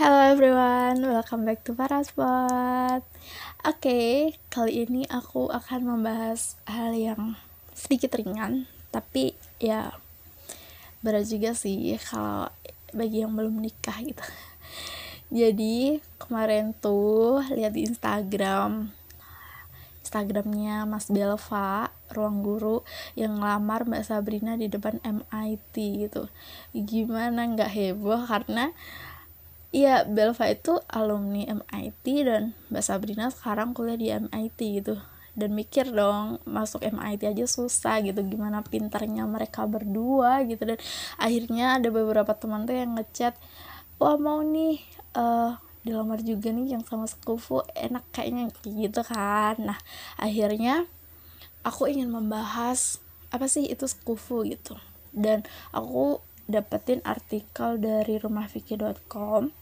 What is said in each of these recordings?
Hello everyone, welcome back to Paraspot. Oke, okay, kali ini aku akan membahas hal yang sedikit ringan, tapi ya berat juga sih kalau bagi yang belum nikah gitu. Jadi kemarin tuh lihat di Instagram Instagramnya Mas Belva ruang guru yang ngelamar Mbak Sabrina di depan MIT gitu gimana nggak heboh karena Iya, Belva itu alumni MIT dan Mbak Sabrina sekarang kuliah di MIT gitu. Dan mikir dong, masuk MIT aja susah gitu, gimana pintarnya mereka berdua gitu. Dan akhirnya ada beberapa teman tuh yang ngechat, wah mau nih uh, dilamar juga nih yang sama sekufu, enak kayaknya gitu kan. Nah, akhirnya aku ingin membahas apa sih itu sekufu gitu. Dan aku dapetin artikel dari rumahfikih.com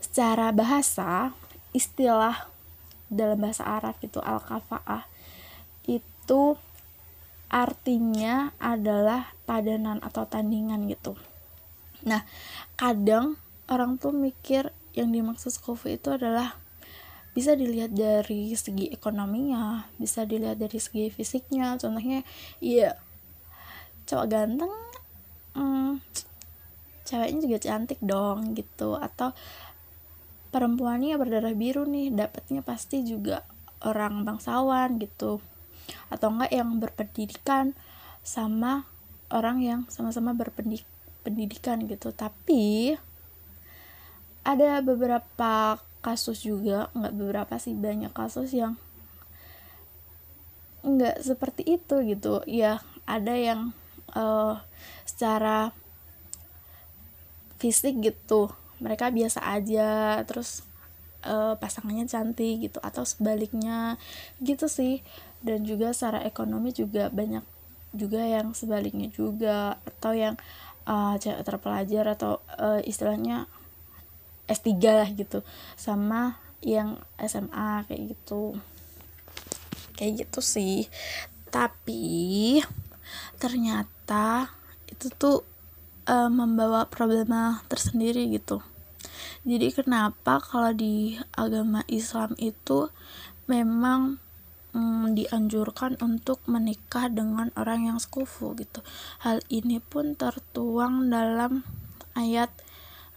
secara bahasa istilah dalam bahasa Arab itu al-kafa'ah itu artinya adalah padanan atau tandingan gitu. Nah kadang orang tuh mikir yang dimaksud kufu itu adalah bisa dilihat dari segi ekonominya bisa dilihat dari segi fisiknya. Contohnya iya cowok ganteng hmm, ceweknya juga cantik dong gitu. Atau perempuannya berdarah biru nih dapatnya pasti juga orang bangsawan gitu. Atau enggak yang berpendidikan sama orang yang sama-sama berpendidikan gitu. Tapi ada beberapa kasus juga nggak beberapa sih banyak kasus yang nggak seperti itu gitu. Ya ada yang uh, secara fisik gitu. Mereka biasa aja terus uh, pasangannya cantik gitu atau sebaliknya gitu sih. Dan juga secara ekonomi juga banyak juga yang sebaliknya juga atau yang uh, terpelajar atau uh, istilahnya S3 lah gitu sama yang SMA kayak gitu. Kayak gitu sih. Tapi ternyata itu tuh uh, membawa problema tersendiri gitu. Jadi kenapa kalau di agama Islam itu memang mm, dianjurkan untuk menikah dengan orang yang sekufu gitu? Hal ini pun tertuang dalam ayat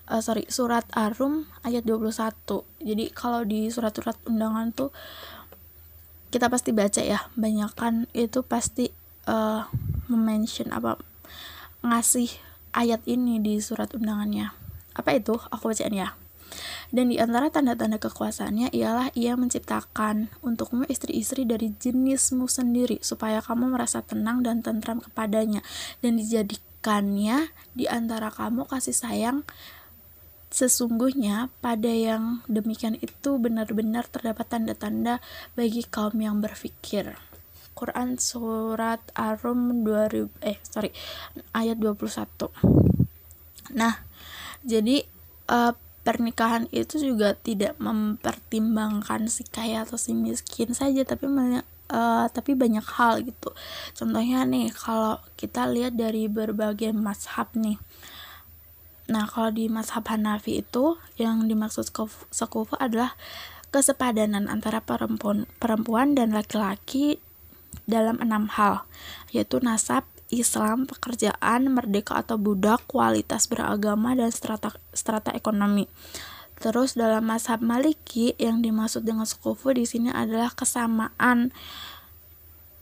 uh, sorry surat Arum ayat 21 jadi kalau di surat-surat undangan tuh kita pasti baca ya banyakan itu pasti uh, mention apa ngasih ayat ini di surat undangannya. Apa itu? Aku bacain ya. Dan di antara tanda-tanda kekuasaannya ialah ia menciptakan untukmu istri-istri dari jenismu sendiri supaya kamu merasa tenang dan tentram kepadanya dan dijadikannya di antara kamu kasih sayang sesungguhnya pada yang demikian itu benar-benar terdapat tanda-tanda bagi kaum yang berfikir. Quran surat Ar-Rum 2000 eh sorry ayat 21 nah jadi uh, pernikahan itu juga tidak mempertimbangkan si kaya atau si miskin saja tapi banyak uh, tapi banyak hal gitu. Contohnya nih kalau kita lihat dari berbagai mazhab nih. Nah kalau di mazhab Hanafi itu yang dimaksud sekufu adalah kesepadanan antara perempuan perempuan dan laki-laki dalam enam hal, yaitu nasab, Islam, pekerjaan, merdeka atau budak, kualitas beragama, dan strata, strata ekonomi. Terus dalam mazhab Maliki yang dimaksud dengan sekufu di sini adalah kesamaan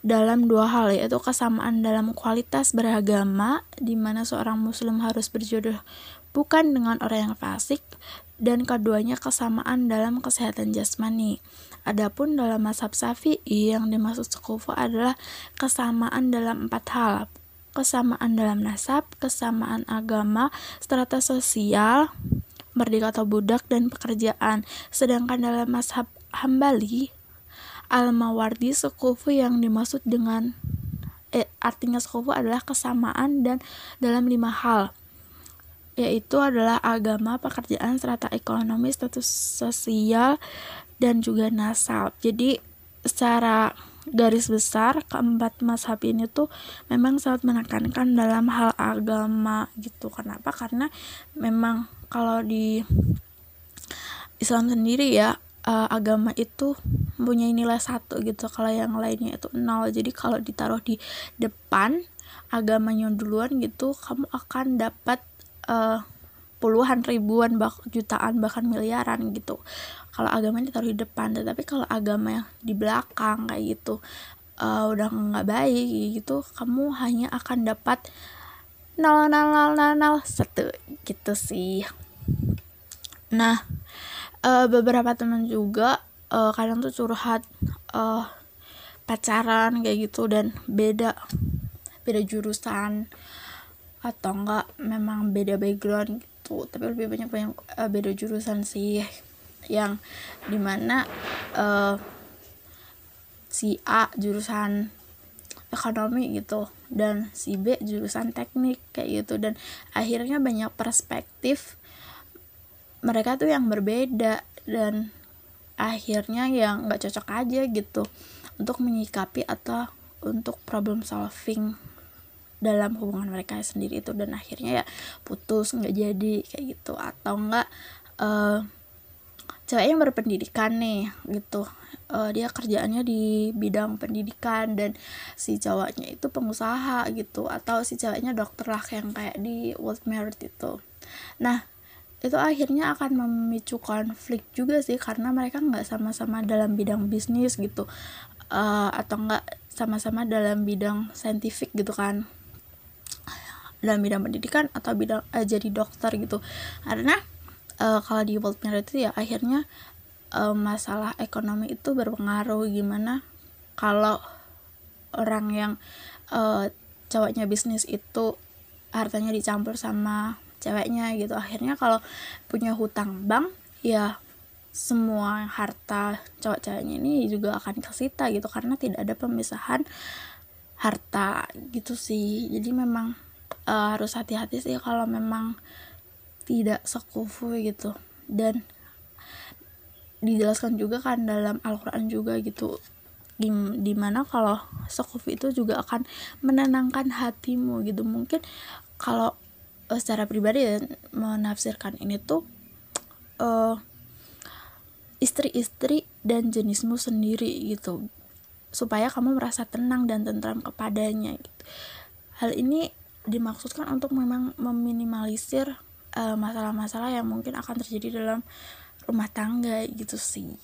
dalam dua hal yaitu kesamaan dalam kualitas beragama di mana seorang muslim harus berjodoh bukan dengan orang yang fasik dan keduanya kesamaan dalam kesehatan jasmani. Adapun dalam mazhab Syafi'i yang dimaksud sekufu adalah kesamaan dalam empat hal, kesamaan dalam nasab, kesamaan agama, strata sosial, merdeka atau budak dan pekerjaan. Sedangkan dalam mazhab Hambali, Al-Mawardi sekufu yang dimaksud dengan eh, artinya sekufu adalah kesamaan dan dalam lima hal yaitu adalah agama, pekerjaan, serta ekonomi, status sosial, dan juga nasab. Jadi secara garis besar keempat mazhab ini tuh memang sangat menekankan dalam hal agama gitu. Kenapa? Karena memang kalau di Islam sendiri ya uh, agama itu mempunyai nilai satu gitu kalau yang lainnya itu nol jadi kalau ditaruh di depan agamanya duluan gitu kamu akan dapat uh, puluhan ribuan bak jutaan bahkan miliaran gitu. Kalau agama ditaruh di depan tetapi kalau agama yang di belakang kayak gitu uh, udah nggak baik gitu kamu hanya akan dapat nol nol nol nol nol satu gitu sih. Nah uh, beberapa teman juga uh, kadang tuh curhat uh, pacaran kayak gitu dan beda beda jurusan atau enggak memang beda background gitu. Tapi lebih banyak banyak uh, beda jurusan sih. Yang di mana uh, si A jurusan ekonomi gitu dan si B jurusan teknik kayak gitu. Dan akhirnya banyak perspektif mereka tuh yang berbeda dan akhirnya yang nggak cocok aja gitu untuk menyikapi atau untuk problem solving dalam hubungan mereka sendiri itu. Dan akhirnya ya putus nggak jadi kayak gitu. Atau enggak uh, ceweknya berpendidikan nih gitu. Uh, dia kerjaannya di bidang pendidikan dan si cowoknya itu pengusaha gitu. Atau si ceweknya dokter lah yang kayak di World Merit itu. Nah itu akhirnya akan memicu konflik juga sih karena mereka nggak sama-sama dalam bidang bisnis gitu. Uh, atau nggak sama-sama dalam bidang saintifik gitu kan dalam bidang pendidikan atau bidang uh, jadi dokter gitu. Karena uh, kalau di world merit itu ya akhirnya uh, masalah ekonomi itu berpengaruh gimana kalau orang yang uh, cowoknya bisnis itu hartanya dicampur sama ceweknya gitu. Akhirnya kalau punya hutang bank ya semua harta cowok ceweknya ini juga akan kesita gitu karena tidak ada pemisahan harta gitu sih. Jadi memang uh, harus hati-hati sih kalau memang tidak sekufu gitu dan dijelaskan juga kan dalam Al-Quran juga gitu di mana kalau sekufu itu juga akan menenangkan hatimu gitu mungkin kalau uh, secara pribadi ya, menafsirkan ini tuh uh, istri-istri dan jenismu sendiri gitu supaya kamu merasa tenang dan tentram kepadanya gitu. Hal ini dimaksudkan untuk memang meminimalisir masalah masalah-masalah yang mungkin akan terjadi dalam rumah tangga gitu sih.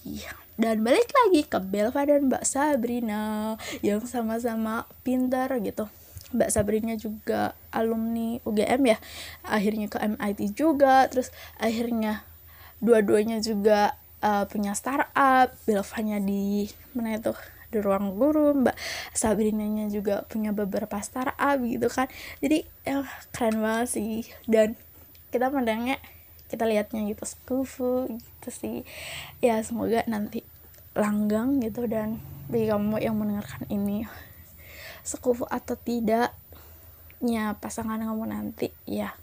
Dan balik lagi ke Belva dan Mbak Sabrina yang sama-sama pintar gitu. Mbak Sabrina juga alumni UGM ya. Akhirnya ke MIT juga terus akhirnya dua-duanya juga uh, punya startup. Belvanya di mana itu di ruang guru Mbak Sabrinanya juga punya beberapa startup gitu kan. Jadi ya, keren banget sih. Dan kita pandangnya kita lihatnya gitu sekufu gitu sih. Ya semoga nanti langgang gitu. Dan bagi kamu yang mendengarkan ini sekufu atau tidaknya pasangan kamu nanti ya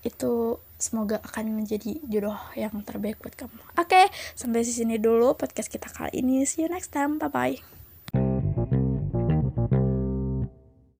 itu semoga akan menjadi jodoh yang terbaik buat kamu. Oke, okay, sampai sini dulu podcast kita kali ini. See you next time. Bye bye.